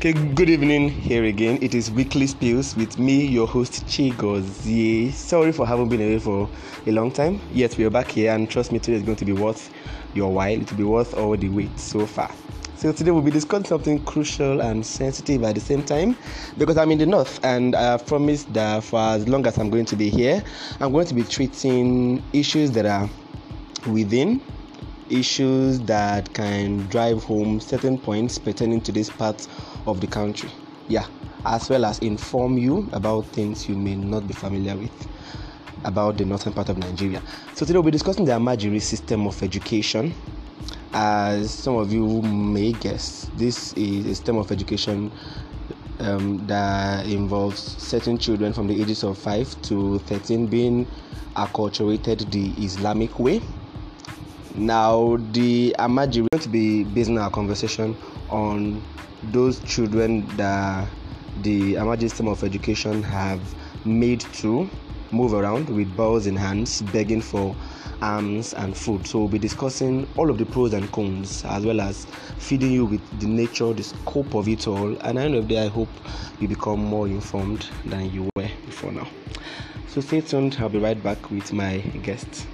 Okay, good evening here again. It is Weekly Spills with me, your host Chigozie. Sorry for having been away for a long time. Yet we are back here, and trust me, today is going to be worth your while. It will be worth all the wait so far. So today we'll be discussing something crucial and sensitive at the same time because I'm in the north and I have promised that for as long as I'm going to be here, I'm going to be treating issues that are within issues that can drive home certain points pertaining to this part of the country. Yeah, as well as inform you about things you may not be familiar with about the northern part of Nigeria. So today we'll be discussing the Amajiri system of education. As some of you may guess, this is a system of education um, that involves certain children from the ages of 5 to 13 being acculturated the Islamic way now, the Amaji, we're going to be basing our conversation on those children that the Amaji system of education have made to move around with balls in hands, begging for alms and food. So, we'll be discussing all of the pros and cons as well as feeding you with the nature, the scope of it all. And at the end of the day, I hope you become more informed than you were before now. So, stay tuned. I'll be right back with my guests.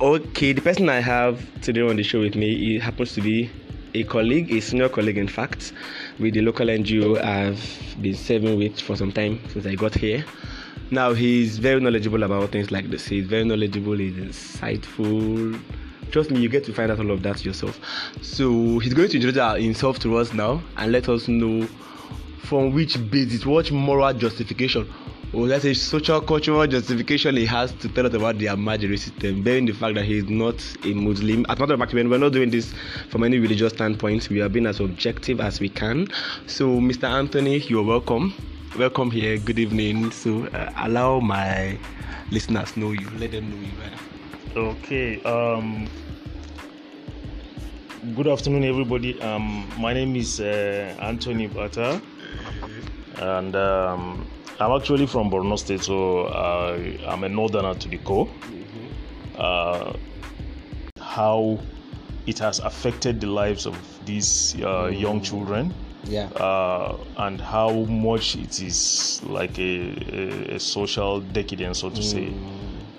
Okay, the person I have today on the show with me happens to be a colleague, a senior colleague, in fact, with the local NGO I've been serving with for some time since I got here. Now he's very knowledgeable about things like this. He's very knowledgeable. He's insightful. Trust me, you get to find out all of that yourself. So he's going to introduce himself to us now and let us know from which basis, what moral justification or let's social cultural justification he has to tell us about the Amajiri system, bearing the fact that he is not a Muslim. As a matter of fact, we're not doing this from any religious standpoint. We are being as objective as we can. So, Mr. Anthony, you're welcome. Welcome here. Good evening. So, uh, allow my listeners know you. Let them know you. Are. Okay. Um, good afternoon, everybody. Um, my name is uh, Anthony Bata, and um, I'm actually from Borno State, so uh, I'm a northerner to the core. Mm-hmm. Uh, how it has affected the lives of these uh, mm. young children, yeah, uh, and how much it is like a, a, a social decadence, so to mm. say.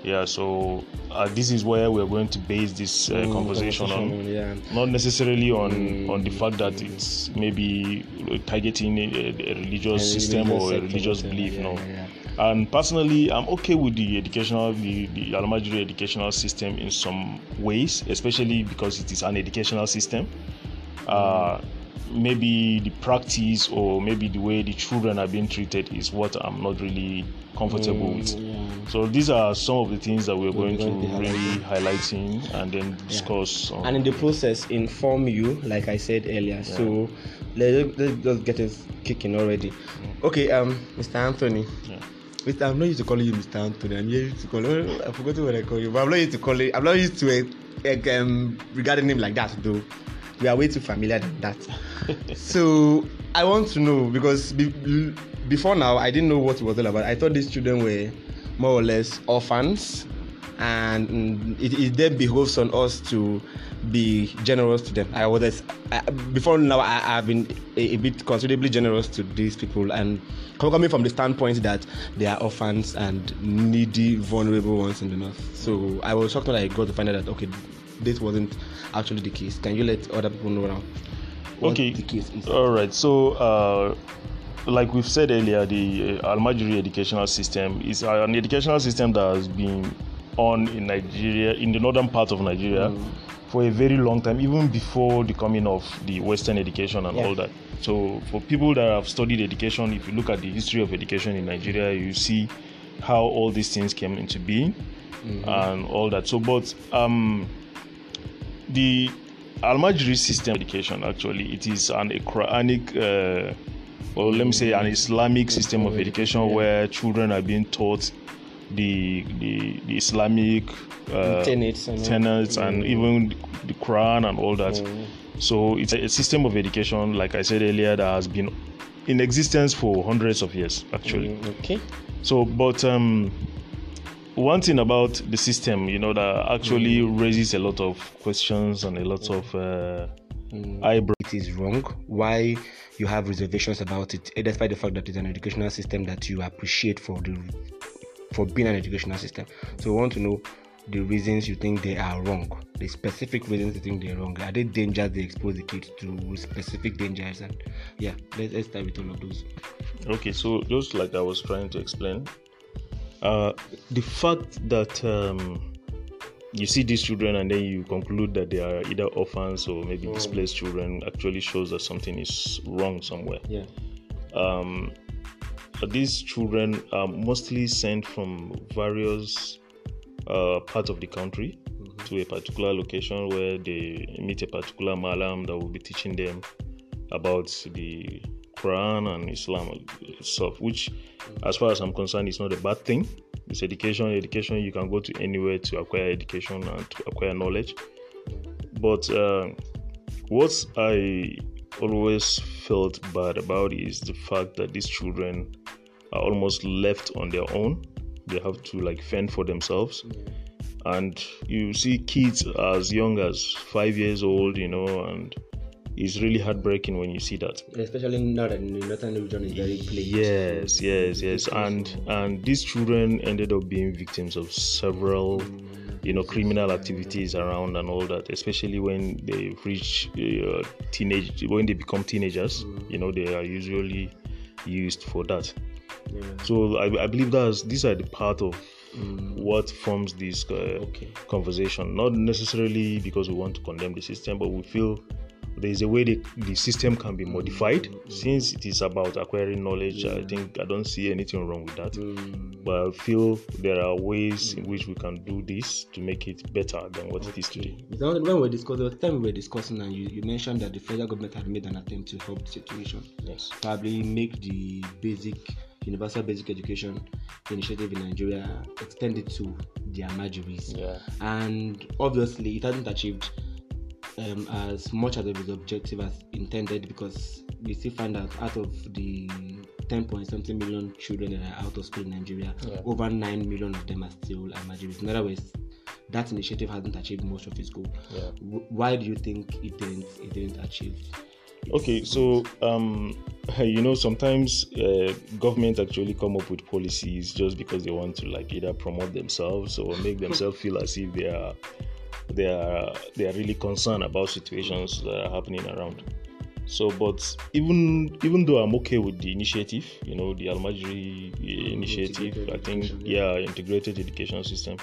Yeah, so uh, this is where we're going to base this uh, mm, conversation, on, yeah. not necessarily on mm. on the fact that it's maybe targeting a, a religious a system religious or a religious belief. Yeah, no, yeah, and personally, I'm okay with the educational the the Almajiri educational system in some ways, especially because it is an educational system. Uh, maybe the practice or maybe the way the children are being treated is what I'm not really comfortable mm, with. Yeah. So these are some of the things that we're, going, going, to really highlighting and then discuss. Yeah. and in the process, inform you, like I said earlier. Yeah. So let's, let's just get us kicking already. Okay, um, Mr. Anthony. Mr. I'm not used to calling you Mr. Anthony. I'm used to call. I forgot what I call you, but I'm not used to call it. I'm not used to it um, regarding him like that, though we are way too familiar than that. so I want to know because be, before now I didn't know what it was all about. I thought these children were more or less orphans, and it, it then behoves on us to be generous to them. I was I, before now I, have been a, a, bit considerably generous to these people, and coming from the standpoint that they are orphans and needy, vulnerable ones in the north. So I was shocked when I got to find out that okay, this wasn't actually the case. Can you let other people know now? okay. The case is? All right. So. Uh, like we've said earlier, the uh, Almajiri educational system is uh, an educational system that has been on in Nigeria, in the northern part of Nigeria, mm. for a very long time, even before the coming of the Western education and yeah. all that. So, for people that have studied education, if you look at the history of education in Nigeria, you see how all these things came into being mm-hmm. and all that. So, but um, the Almajiri system of education actually it is an Quranic uh, or let me say an Islamic system of education where children are being taught the the, the Islamic uh, tenets, and, tenets and even the Quran and all that. Mm. So it's a, a, system of education, like I said earlier, that has been in existence for hundreds of years actually. Mm, okay. So, but um, one thing about the system, you know, that actually mm. raises a lot of questions and a lot of uh, mm. eyebrow it is wrong, why you have reservations about it, despite the fact that it's an educational system that you appreciate for the for being an educational system. So we want to know the reasons you think they are wrong, the specific reasons you think they're wrong. Are they dangers they expose the kids to specific dangers? And yeah, let's, let's start with all of those. Okay, so just like I was trying to explain, uh, the fact that um, you see these children and then you conclude that they are either orphans or maybe oh. displaced children actually shows that something is wrong somewhere. Yeah. Um, these children are mostly sent from various uh, parts of the country mm-hmm. to a particular location where they meet a particular malam that will be teaching them about the Quran and Islam stuff, which, as far as I'm concerned, is not a bad thing. It's education. Education, you can go to anywhere to acquire education and to acquire knowledge. But uh, what I always felt bad about is the fact that these children are almost left on their own. They have to like fend for themselves. And you see kids as young as five years old, you know, and it's really heartbreaking when you see that. Especially now that the northern region is very plagued. Yes, yes, yes, and and these children ended up being victims of several, you know, criminal activities around and all that. Especially when they reach uh, teenage, when they become teenagers, you know, they are usually used for that. Yeah. So I, I believe that these are the part of Mm. what forms this uh, okay. conversation. Not necessarily because we want to condemn the system, but we feel there is a way the, the system can be modified since it is about acquiring knowledge yeah. i think i don't see anything wrong with that mm. but i feel there are ways in which we can do this to make it better than what okay. it is today when we were discussing the time we were discussing and you, you mentioned that the federal government had made an attempt to help the situation yes probably make the basic universal basic education initiative in nigeria extended to the Almajiris yeah. and obviously it hasn't achieved um, as much as it was objective as intended because we still find that out of the 10 point something million children that are out of school in Nigeria, yeah. over 9 million of them are still Nigerians. In other words, that initiative hasn't achieved most of its goal. Yeah. Why do you think it didn't it didn't achieve? Okay, so um, you know sometimes uh, government actually come up with policies just because they want to like either promote themselves or make themselves feel as if they are they are they are really concerned about situations that are happening around. So, but even even though I'm okay with the initiative, you know, the Almajiri initiative, I think yeah, integrated education system,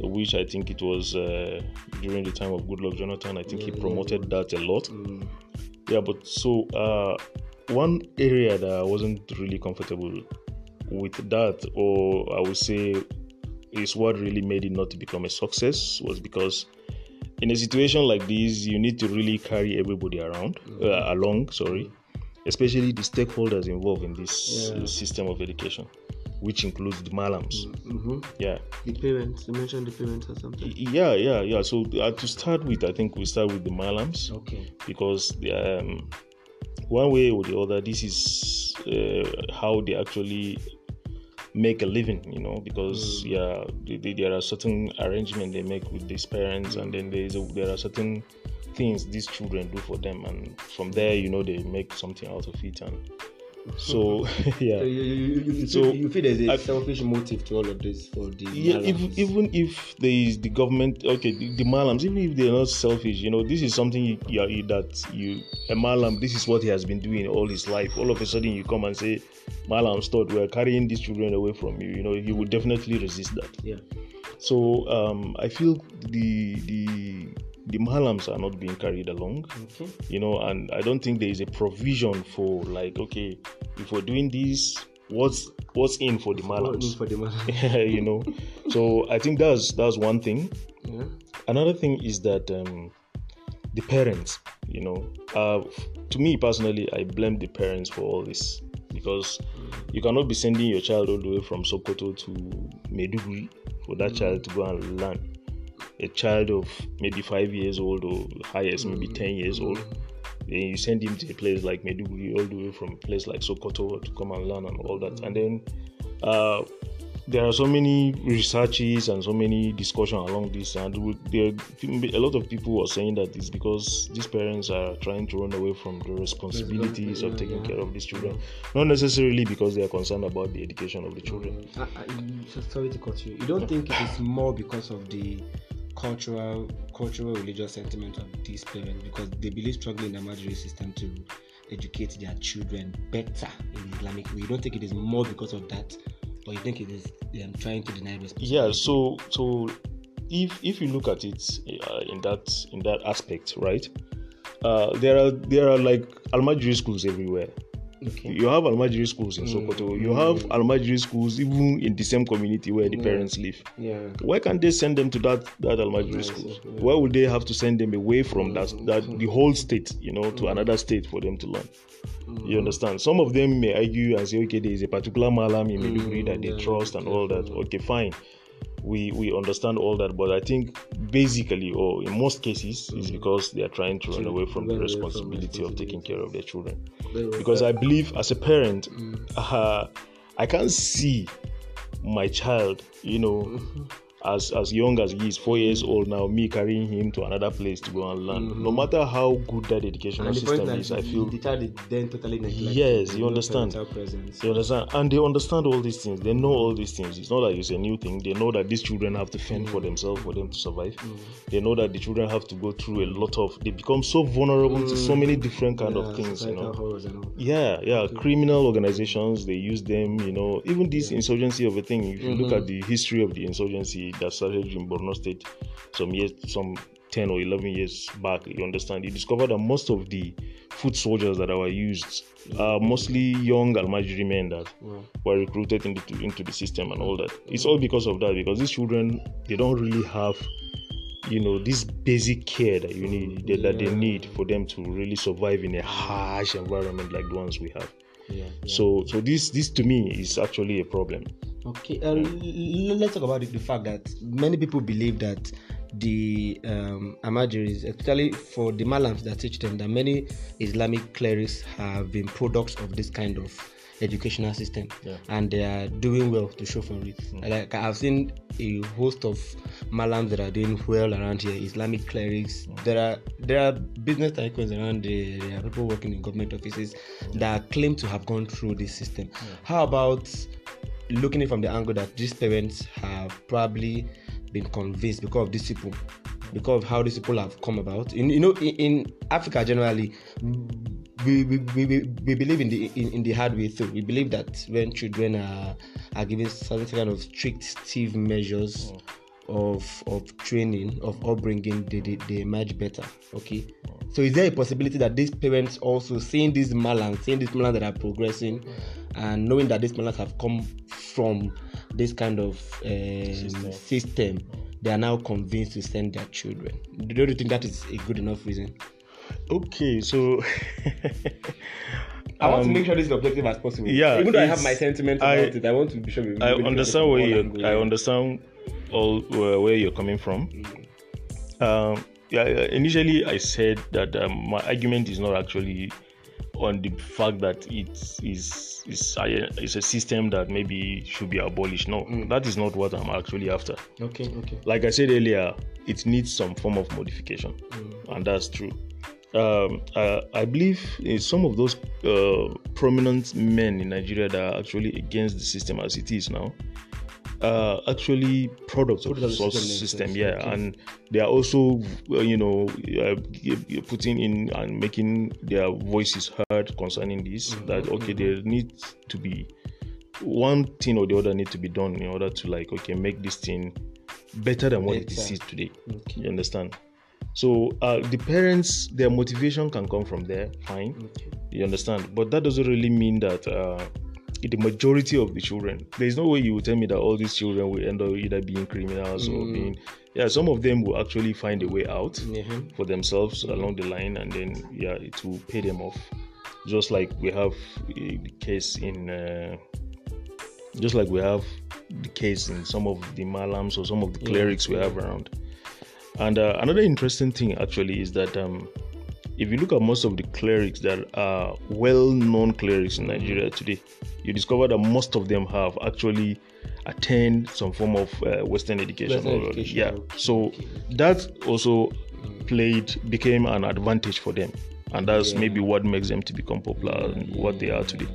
which I think it was uh, during the time of Goodluck Jonathan. I think he promoted that a lot. Mm. Yeah, but so uh, one area that I wasn't really comfortable with that, or I would say is what really made it not to become a success was because in a situation like this you need to really carry everybody around mm-hmm. uh, along sorry especially the stakeholders involved in this yeah. system of education which includes the malams mm-hmm. yeah the parents you mentioned the parents or something yeah yeah yeah so uh, to start with i think we start with the malams okay because um, one way or the other this is uh, how they actually make a living, you know, because yeah, they, they, there are certain arrangements they make with these parents, and then there is a, there are certain things these children do for them, and from there, you know, they make something out of it, and so yeah. So you, you, you, so you feel there's a I, selfish motive to all of this for the yeah. Even even if there is the government, okay, the, the malams, even if they're not selfish, you know, this is something you, you, that you a malam. This is what he has been doing all his life. All of a sudden, you come and say, malam, stop. We're carrying these children away from you. You know, he would definitely resist that. Yeah. So um, I feel the the the malams are not being carried along okay. you know and i don't think there is a provision for like okay if we're doing this what's what's in for the malams for the malams you know so i think that's that's one thing yeah. another thing is that um, the parents you know uh, to me personally i blame the parents for all this because you cannot be sending your child all the way from sokoto to Maiduguri for that mm. child to go and learn a child of maybe five years old or highest maybe 10 years old then you send him to a place like Maiduguri all the way from a place like Sokoto to come and learn and all that. And then uh, there are so many researches and so many discussion along this, and there a lot of people are saying that it's because these parents are trying to run away from the responsibilities of taking care of these children, not necessarily because they are concerned about the education of the children. Uh, uh, sorry to cut you. You don't think it is more because of the cultural, cultural, religious sentiment of these parents because they believe strongly in the Majiri system to educate their children better in Islamic way. You don't think it is more because of that, or you think it is them trying to deny responsibility? Yeah. So so if if you look at it uh, in that in that aspect, right? Uh, there are there are like Almajiri schools everywhere. Okay. You have Almajiri schools in Sokoto. Mm. You have Almajiri schools even in the same community where the yeah. parents live. Yeah. Why can't they send them to that that Almajiri school? Yeah. Why would they have to send them away from that that the whole state, you know, to mm. another state for them to learn? Mm. You understand? Some of them may argue and say, okay, there is a particular malam in Maiduguri mm. that they trust and all that. Okay, fine we we understand all that but i think basically or in most cases mm. is because they are trying to run away from the responsibility of taking care of their children because i believe as a parent mm. uh, i can't see my child you know mm-hmm as as young as he is, four years old now, me carrying him to another place to go and learn. Mm-hmm. No matter how good that educational system is, I feel the child is then totally neglected. Yes, you understand. You understand, and they understand all these things. They know all these things. It's not like it's a new thing. They know that these children have to fend mm-hmm. for themselves for them to survive. Mm-hmm. They know that the children have to go through a lot of. They become so vulnerable to so many different kind yeah, of things. You know. Yeah, yeah. Okay. Criminal organizations they use them. You know, even this insurgency of a thing. If you look mm-hmm. at the history of the insurgency that started in Borno State some years, some 10 or 11 years back, you understand, you discovered that most of the foot soldiers that were used are mostly young Almajiri men that yeah. were recruited into, into the system and all that. It's all because of that, because these children, they don't really have you know this basic care that you need that, yeah. that they need for them to really survive in a harsh environment like the ones we have yeah, so so this this to me is actually a problem. Okay, uh, let's talk about the fact that many people believe that the um, Amajiris, especially for the Malams that teach them, that many Islamic clerics have been products of this kind of educational system yeah. and they are doing well to show for it. Mm. Like I've seen a host of malams that are doing well around here, Islamic clerics. Mm. There are there are business tycoons around there. There are people working in government offices mm. that claim to have gone through this system. How about looking it from the angle that these parents have probably been convinced because of discipline, because of how these people have come about. In, you know, in, in Africa generally, we, we, we, we believe in the in, in, the hard way through. We believe that when children are are given certain kind of strict, stiff measures of of training, of upbringing, they, they, they emerge better. Okay. So is there a possibility that these parents also seeing these malams, seeing these malams that are progressing, and knowing that these malams have come from this kind of um, system. System. they are now convinced to send their children. Don't you think that is a good enough reason? Okay, so I want to make sure this is objective as possible. Yeah, even though I have my sentiment about I, it, I want to be sure. We, I understand where you. I understand all uh, where you're coming from. Mm. Um, yeah, initially I said that um, my argument is not actually on the fact that it is is a, is a system that maybe should be abolished. No, mm. that is not what I'm actually after. Okay, okay. Like I said earlier, it needs some form of modification, mm. and that's true. Um, uh, I believe some of those uh, prominent men in Nigeria that are actually against the system as it is now uh, actually products of the source system, system yeah, okay. and they are also, uh, you know, uh, putting in and making their voices heard concerning this. Mm-hmm. That okay, mm-hmm. there needs to be one thing or the other need to be done in order to like okay make this thing better than what better. it is today. Okay. You understand? So uh, the parents, their motivation can come from there, fine. Okay. You understand? But that doesn't really mean that uh, the majority of the children. There's no way you will tell me that all these children will end up either being criminals mm. or being. Yeah, some of them will actually find a way out mm-hmm. for themselves along the line, and then yeah, it will pay them off. Just like we have the case in. Uh, just like we have the case in some of the malams or some of the clerics yeah. we have around. And uh, another interesting thing actually is that um, if you look at most of the clerics that are well-known clerics in Nigeria today, you discover that most of them have actually attained some form of uh, Western education. Western education, yeah. okay, So that also played became an advantage for them, and that's Yeah. maybe what makes them to become popular and what they are today.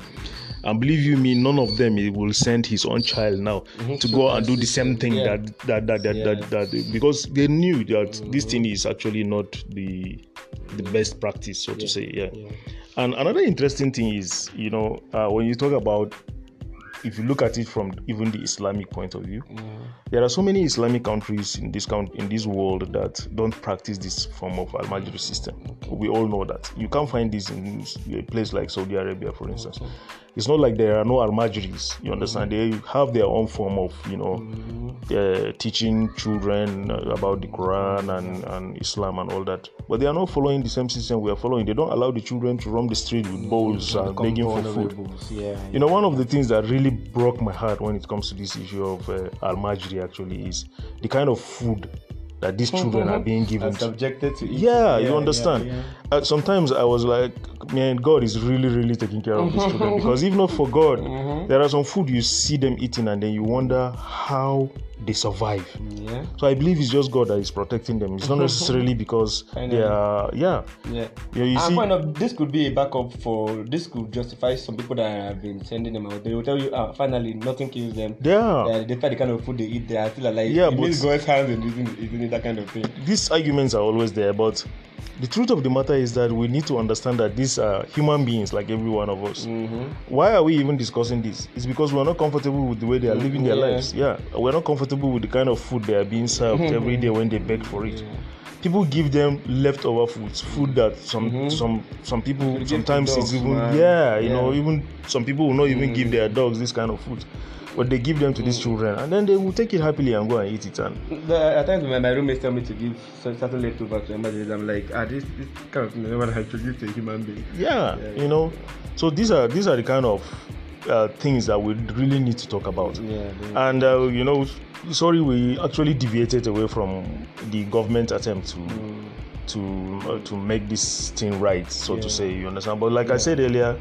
And believe you me, none of them will send his own child now to go and do the same thing Yeah. that that that that, Yeah. that, that because they knew that this thing is actually not the the best practice, so to say. Yeah. And another interesting thing is, you know, uh, when you talk about if you look at it from even the Islamic point of view, there are so many Islamic countries in this count in this world that don't practice this form of Almajiri system. We all know that you can't find this in a place like Saudi Arabia, for instance. It's not like there are no Almajiris. You understand? They have their own form of, you know, uh, teaching children uh, about the Quran and, and Islam and all that. But they are not following the same system we are following. They don't allow the children to roam the street with bowls and begging for food. Yeah. You know, one of the things that really broke my heart when it comes to this issue of uh, Almajiri actually is the kind of food that these children are being given. Are subjected to eating. Yeah, you understand. yeah, Uh, sometimes I was like, man, God is really, really taking care of these children because if not for God, Mm-hmm. there are some food you see them eating and then you wonder how they survive. Yeah. So I believe it's just God that is protecting them. It's not necessarily because they are, yeah. Yeah. Yeah, you and see- of this could be a backup for this could justify some people that have been sending them out. They will tell you, ah, finally, nothing kills them. Yeah. Uh, despite the kind of food they eat, they are still alive. Yeah, it but- God's hands eating that kind of thing. these arguments are always there, but the truth of the matter is that we need to understand that these are human beings like every one of us. Mm-hmm. Why are we even discussing this? It's because we're not comfortable with the way they are living their Yeah. lives. Yeah, we're not comfortable with the kind of food they are being served mm-hmm. every day when they beg for it. People give them leftover foods, food that some mm-hmm. some some people sometimes dogs, it's even man. yeah, you Yeah. know, even some people will not even give mm-hmm. their dogs this kind of food. But they give them to these children and then they will take it happily and go and eat it and The, at times when my roommates tell me to give cer- certain leftovers to emergencies, I'm like, ah, this, this kind of thing I never had to give to a human being. yeah, you know? So these are these are the kind of uh, things that we really need to talk about. Yeah. and uh, you know sorry we actually deviated away from the government attempt to to uh, to make this thing right so Yeah. to say you understand? But like i said earlier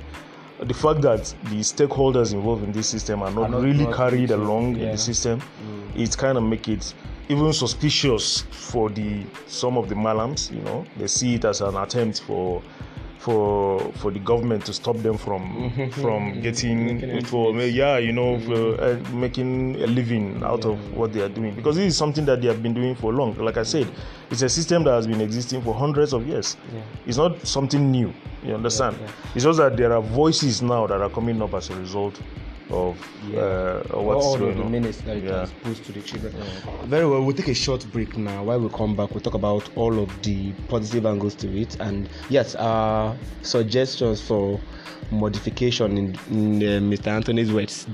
the fact that the stakeholders involved in this system are not, Are not really brought carried along in the system mm. it kind of make it even suspicious for the some of the malams you know? They see it as an attempt for for for the government to stop them from mm-hmm. from mm-hmm. getting Making for yeah you know for, mm-hmm. uh, making a living out of what they are doing. Because this is something that they have been doing for long. Like i said it's a system that has been existing for hundreds of years. Yeah. it's not something new you understand yeah. it's just that there are voices now that are coming up as a result of uh, what's all of going the on minutes that it Yeah. has pushed to the children. Very well, we'll take a short break now. While we come back, we'll talk about all of the positive angles to it and yes, uh, suggestions for modification in, in uh, Mr. Anthony's words.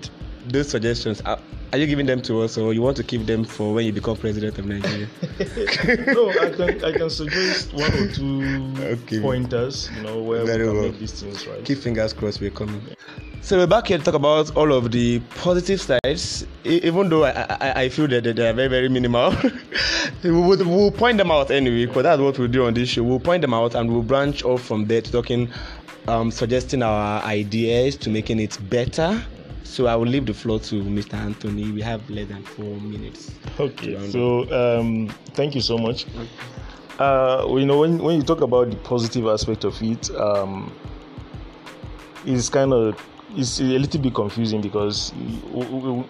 Those suggestions, are, are you giving them to us or you want to keep them for when you become president of Nigeria? no, I can I can suggest one or two Okay. pointers, you know, where Very we can well. make these things right. Keep fingers crossed we're coming. So we're back here to talk about all of the positive sides, even though I, I, I feel that they are very, very minimal. we will, we'll point them out anyway, because that's what we'll do on this show. We'll point them out and we'll branch off from there to talking, um, suggesting our ideas to making it better. So I will leave the floor to Mr. Anthony. We have less than four minutes. Okay, so um, thank you so much. Uh, you know, when, when you talk about the positive aspect of it, um, it's kind of it's a little bit confusing because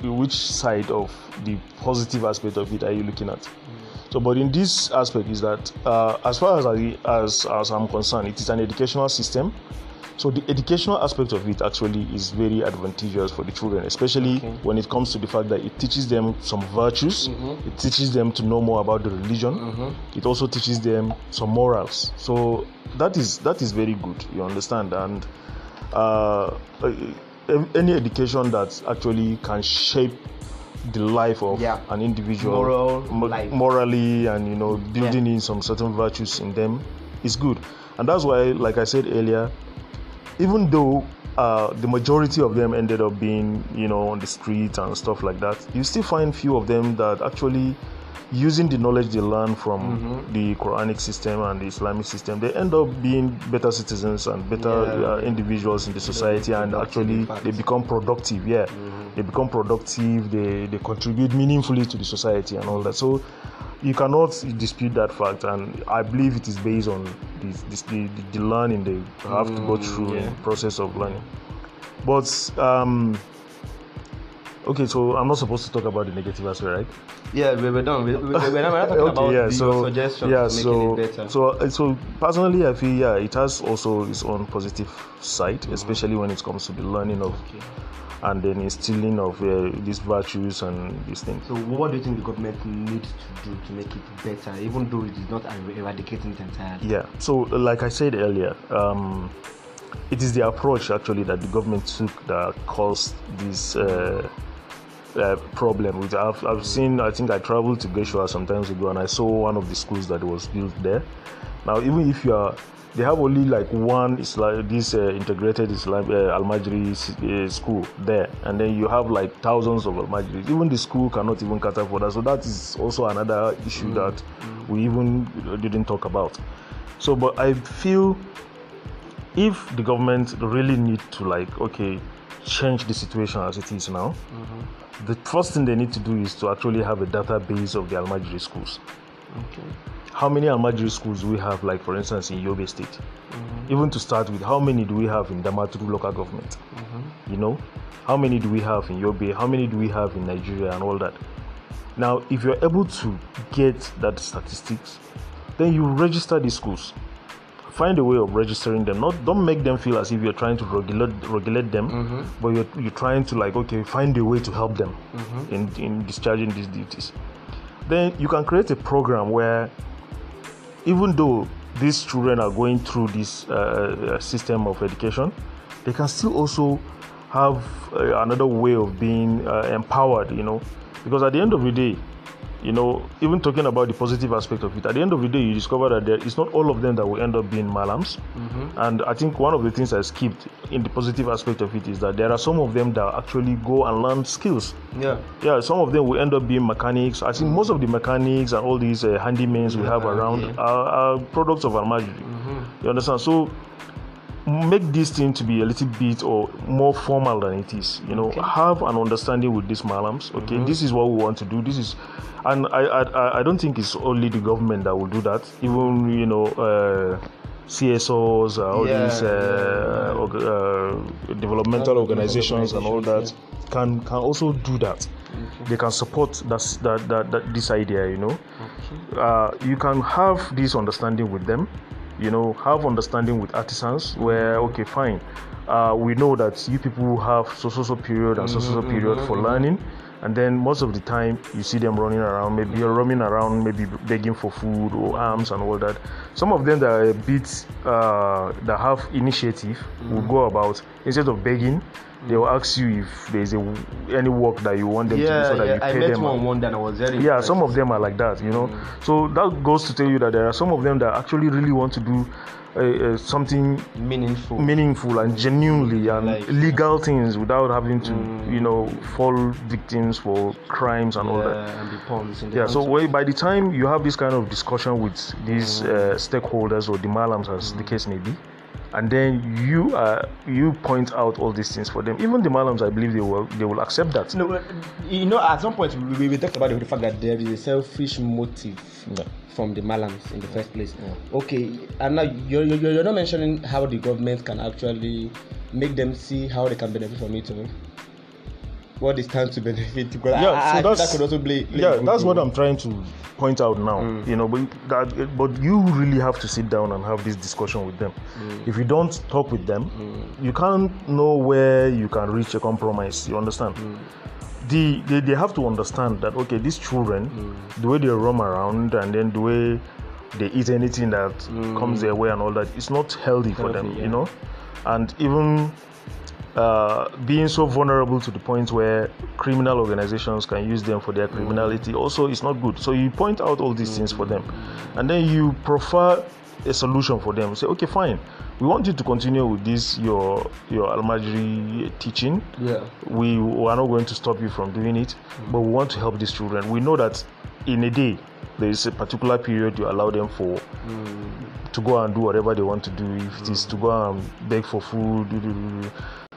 which side of the positive aspect of it are you looking at? So, but in this aspect is that uh, as far as I as as I'm concerned, it is an educational system. So the educational aspect of it actually is very advantageous for the children, especially Okay. when it comes to the fact that it teaches them some virtues. Mhm. It teaches them to know more about the religion. Mhm. It also teaches them some morals. So that is that is very good. You understand? And uh, uh, any education that actually can shape the life of Yeah. an individual Moral mo- morally and you know building in some certain virtues in them is good and that's why like i said earlier even though uh, the majority of them ended up being you know on the street and stuff like that you still find few of them that actually using the knowledge they learn from mm-hmm. the Quranic system and the Islamic system, they end up being better citizens and better yeah. uh, individuals in the society, and actually they become productive. Yeah, mm-hmm. they become productive. They they contribute meaningfully to the society and all that. So you cannot dispute that fact, and I believe it is based on this, this, the, the learning they have mm, to go mm, through yeah. the process of learning. But um, okay, so I'm not supposed to talk about the negative aspect, right? Yeah, we were done. We, we, we're not talking okay, about yeah, the so, suggestions yeah, so, it better. So, uh, so personally, I feel yeah, it has also its own positive side, mm-hmm. especially when it comes to the learning of. Okay and then instilling of uh, these virtues and these things. So, what do you think the government needs to do to make it better, even though it is not eradicating it entirely? Yeah. So, like I said earlier, um, it is the approach actually that the government took that caused this. Uh, uh, problem with I've, I've seen I think I traveled to Gashua some times ago and I saw one of the schools that was built there now even if you are they have only like one Islam, this uh, integrated Islam uh, Almajiri uh, school there, and then you have like thousands of Almajiri. Even the school cannot even cater for that. So that is also another issue mm. that mm. we even didn't talk about. So, but I feel if the government really need to like okay change the situation as it is now, mm-hmm. the first thing they need to do is to actually have a database of the Almajiri schools. Okay how many Almajiri schools do we have, like for instance in Yobe State? Mm-hmm. Even to start with, how many do we have in Damaturu local government? Mm-hmm. You know, how many do we have in Yobe? How many do we have in Nigeria and all that? Now, if you're able to get that statistics, then you register these schools. Find a way of registering them. Not don't make them feel as if you're trying to regulate regulate them, mm-hmm. but you're you're trying to like okay find a way to help them mm-hmm. in in discharging these duties. Then you can create a program where even though these children are going through this uh, uh, system of education, they can still also have uh, another way of being uh, empowered, you know, because at the end of the day, you know, even talking about the positive aspect of it, at the end of the day, you discover that there is not all of them that will end up being malams. Mm-hmm. And I think one of the things I skipped in the positive aspect of it is that there are some of them that actually go and learn skills. Yeah. Yeah, some of them will end up being mechanics. I think most of the mechanics and all these uh, handymans yeah, we have around yeah. are, are, products of Almajiri. Mm-hmm. You understand? So make this thing to be a little bit or more formal than it is you know okay. have an understanding with these malams okay mm-hmm. this is what we want to do this is and I, I i don't think it's only the government that will do that even you know uh, CSOs, uh, all yeah, these uh, yeah, yeah. Uh, developmental organizations and all that can can also do that. Okay. They can support that, that, that, that this idea. You know, okay. Uh, you can have this understanding with them you know have understanding with artisans where okay fine uh, we know that you people have so so so period and so so so mm-hmm, period for mm-hmm. learning and then most of the time you see them running around maybe you're roaming around maybe begging for food or alms and all that some of them that are a bit uh, that have initiative mm-hmm. will go about instead of begging they will ask you if there's a, any work that you want them yeah, to do so that yeah. you pay I met them. one one that I was very yeah, some of them are like that, you know. Mm. So that goes to tell you that there are some of them that actually really want to do uh, uh, something meaningful, meaningful and genuinely and like, legal things without having to, mm. you know, fall victims for crimes and yeah, all that. And the pawns yeah. So by the time you have this kind of discussion with these mm. uh, stakeholders or the malams, as the mm. case may be and then you uh, you point out all these things for them. Even the Malams, I believe they will they will accept that. No, you know, at some point we, we talked about the fact that there is a selfish motive from the Malams in the first place. Okay, and now you're, you're, you're not mentioning how the government can actually make them see how they can benefit from it. What is time to benefit? Because yeah, I, so I, that could also play. play yeah, that's what I'm trying to point out now. Mm. You know, but that, but you really have to sit down and have this discussion with them. Mm. If you don't talk with them, mm. you can't know where you can reach a compromise. You understand? Mm. The, they, they have to understand that okay, these children, mm. the way they roam around and then the way they eat anything that mm. comes their way and all that, it's not healthy, healthy for them. Yeah. You know, and even uh, being so vulnerable to the point where criminal organizations can use them for their criminality also is not good. So you point out all these things for them, and then you prefer a solution for them. Say, okay, fine. We want you to continue with this your your Almajiri teaching. Yeah. We, we are not going to stop you from doing it, but we want to help these children. We know that in a day there is a particular period you allow them for mm. to go and do whatever they want to do. If it is to go and beg for food, do, do, do,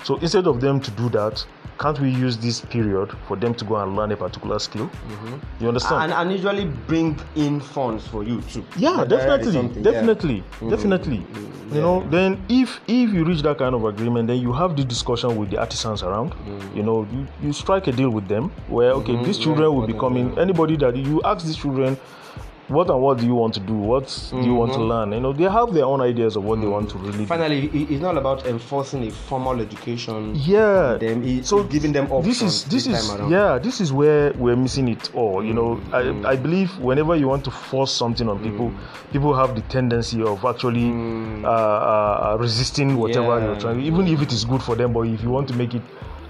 so instead of them to do that, can't we use this period for them to go and learn a particular skill? Mm-hmm. You understand? And, and, usually bring in funds for you too. Yeah, definitely, definitely, yeah. Mm-hmm. definitely. Mm-hmm. You know, then if if you reach that kind of agreement, then you have the discussion with the artisans around. Mm-hmm. You know, you, you strike a deal with them where okay, mm-hmm. these children will be coming. Anybody that you ask these children what and what do you want to do? What mm-hmm. do you want to mm-hmm. learn? You know, they have their own ideas of what mm-hmm. they want to really. Finally, do. it's not about enforcing a formal education. Yeah. Them, so giving them options. This is this is yeah. This is where we're missing it all. You know, mm-hmm. I I believe whenever you want to force something on people, mm. people have the tendency of actually mm. uh, uh, resisting whatever yeah. you're trying. Even if it is good for them, but if you want to make it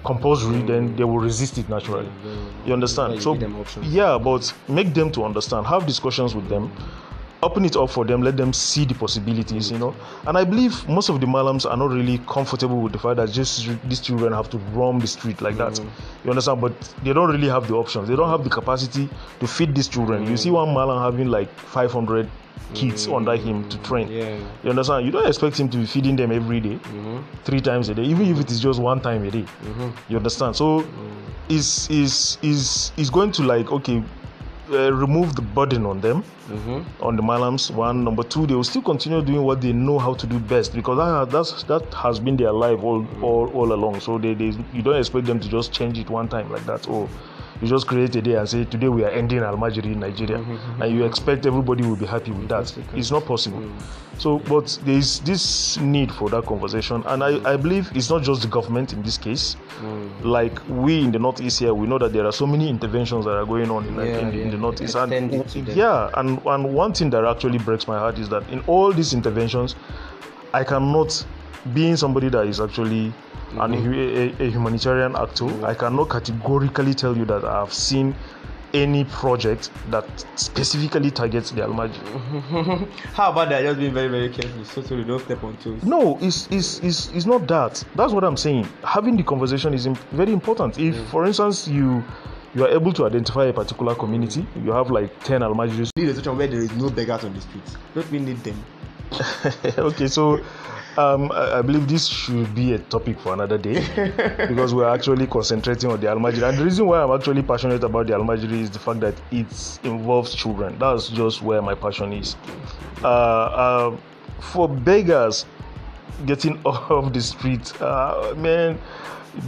compulsory, then they will resist it naturally. You understand? So yeah, but make them to understand. Have discussions with them. Open it up for them, let them see the possibilities, you know. And I believe most of the Malams are not really comfortable with the fact that just these children have to roam the street like that. Mm-hmm. You understand? But they don't really have the options. They don't have the capacity to feed these children. You see one Malam having like 500 kids mm-hmm. under him to train. Yeah. You understand? You don't expect him to be feeding them every day, mm-hmm. three times a day, even if it is just one time a day. Mm-hmm. You understand? So is is is is going to like okay. Uh, remove the burden on them, mm-hmm. on the malams. One, number two, they will still continue doing what they know how to do best because that that's, that has been their life all all, all along. So they, they you don't expect them to just change it one time like that. Oh, you just create a day and say today we are ending Almajiri in Nigeria, mm-hmm. and you expect everybody will be happy with that. It's not possible. Mm-hmm. So, but there is this need for that conversation, and I, I believe it's not just the government in this case. Mm. Like we in the northeast here, we know that there are so many interventions that are going on in, yeah, in, the, yeah. in the northeast, and yeah, and and one thing that actually breaks my heart is that in all these interventions, I cannot, being somebody that is actually mm-hmm. and a, a, humanitarian actor, mm-hmm. I cannot categorically tell you that I have seen any project that specifically targets the Almaji. How about that? Just being very, very careful so, so you don't step on toes. No, it's, it's, it's, it's not that. That's what I'm saying. Having the conversation is very important. If, mm. for instance, you you are able to identify a particular community, you have like 10 Almajis. Need a situation where there is no beggars on the streets. Don't we need them? okay, so um, I, I, believe this should be a topic for another day because we're actually concentrating on the Almajiri. And the reason why I'm actually passionate about the Almajiri is the fact that it involves children. That's just where my passion is. Uh, uh, for beggars getting off the street, uh, man,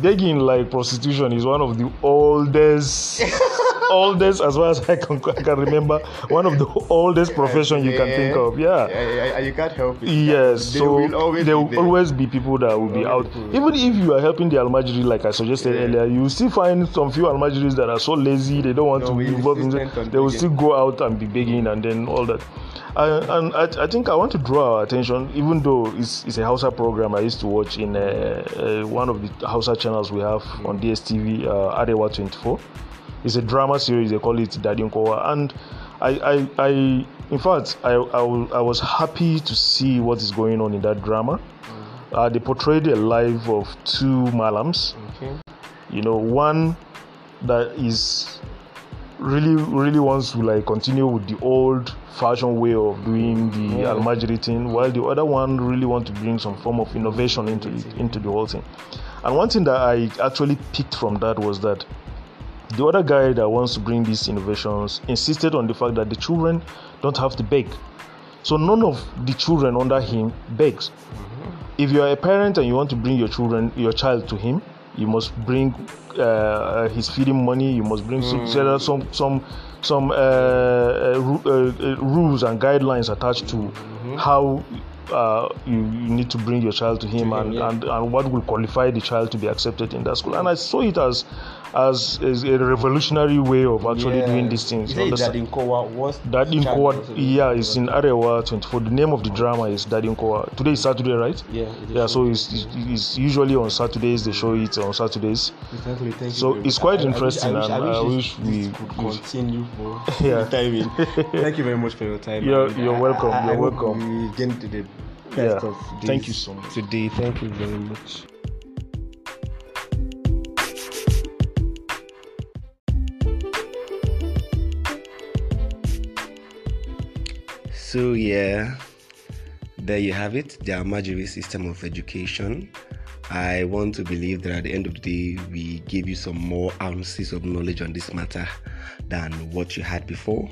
begging like prostitution is one of the oldest oldest, as far as I can, I can remember, one of the oldest profession you can think of. Yeah. yeah, you can't help it. Yes. They so will always there will be always be people that will be out. Even if you are helping the Almajiri, like I suggested earlier, you still find some few Almajiris that are so lazy they don't want no, to be involved in it. They will still go out and be begging and then all that. I, and I, I, think I want to draw our attention, even though it's, it's a Hausa program I used to watch in uh, uh, one of the Hausa channels we have on DSTV, uh, Arewa 24. It's a drama series. They call it Dadinkowa, and I, I, I, in fact, I, I, I, was happy to see what is going on in that drama. Mm-hmm. Uh, they portrayed a life of two malams. Okay. You know, one that is really, really wants to like continue with the old-fashioned way of doing the yeah. Almajiri thing, while the other one really want to bring some form of innovation into it, into the whole thing. And one thing that I actually picked from that was that the other guy that wants to bring these innovations insisted on the fact that the children don't have to beg. So none of the children under him begs. Mm-hmm. If you are a parent and you want to bring your children, your child to him, you must bring uh, his feeding money. You must bring mm. some some some uh, uh, uh, uh, rules and guidelines attached to mm-hmm. how uh, you, you, need to bring your child to him, to him and, yeah. and, and what will qualify the child to be accepted in that school. And I saw it as as, as a revolutionary way of actually yeah. doing these things. Is that Dadinkowa? What's Dadinkowa? Yeah, it's in Arewa 24. The name of the drama is Dadinkowa. Today is Saturday, right? Yeah. Yeah, so it's, it's, it's, usually on Saturdays. They show it on Saturdays. Exactly. Thank so you it's quite I, interesting, I wish, and I wish, we could continue for yeah. timing. Thank you very much for your time. You're, you're welcome. You're welcome. We get to the best yeah. of Thank you so much. Today, thank you very much. So yeah, there you have it, the Almajiri system of education. I want to believe that at the end of the day, we gave you some more ounces of knowledge on this matter than what you had before.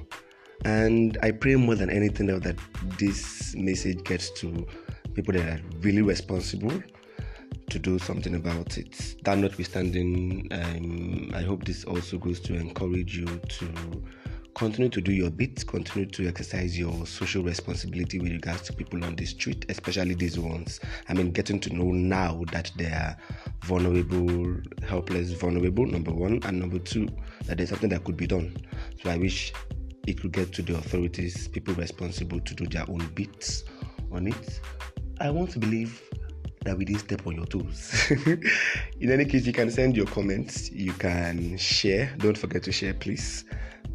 And I pray more than anything else that this message gets to people that are really responsible to do something about it. That notwithstanding, um, I hope this also goes to encourage you to continue to do your bit, continue to exercise your social responsibility with regards to people on the street, especially these ones. I mean, getting to know now that they are vulnerable, helpless, vulnerable, number one, and number two, that there's something that could be done. So I wish it could get to the authorities, people responsible to do their own bits on it. I want to believe that we didn't step on your toes. In any case, you can send your comments, you can share. Don't forget to share, please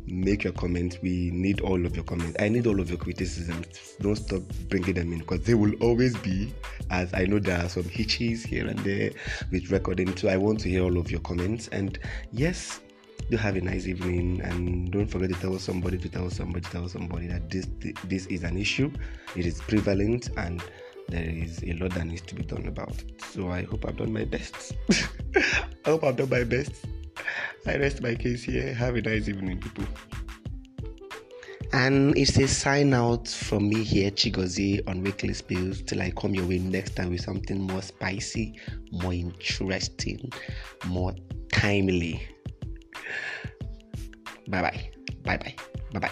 make your comments. We need all of your comments. I need all of your criticisms. Don't stop bringing them in because they will always be. As I know there are some hitches here and there with recording, so I want to hear all of your comments. And yes, do have a nice evening. And don't forget to tell somebody to tell somebody to tell somebody that this this is an issue. It is prevalent and there is a lot that needs to be done about it. So I hope I've done my best. I hope I've done my best. I rest my case here. Have a nice evening, people. And it's a sign out from me here, Chigozie, on Weekly Spills, till I come your way next time with something more spicy, more interesting, more timely. Bye bye. Bye bye. Bye bye.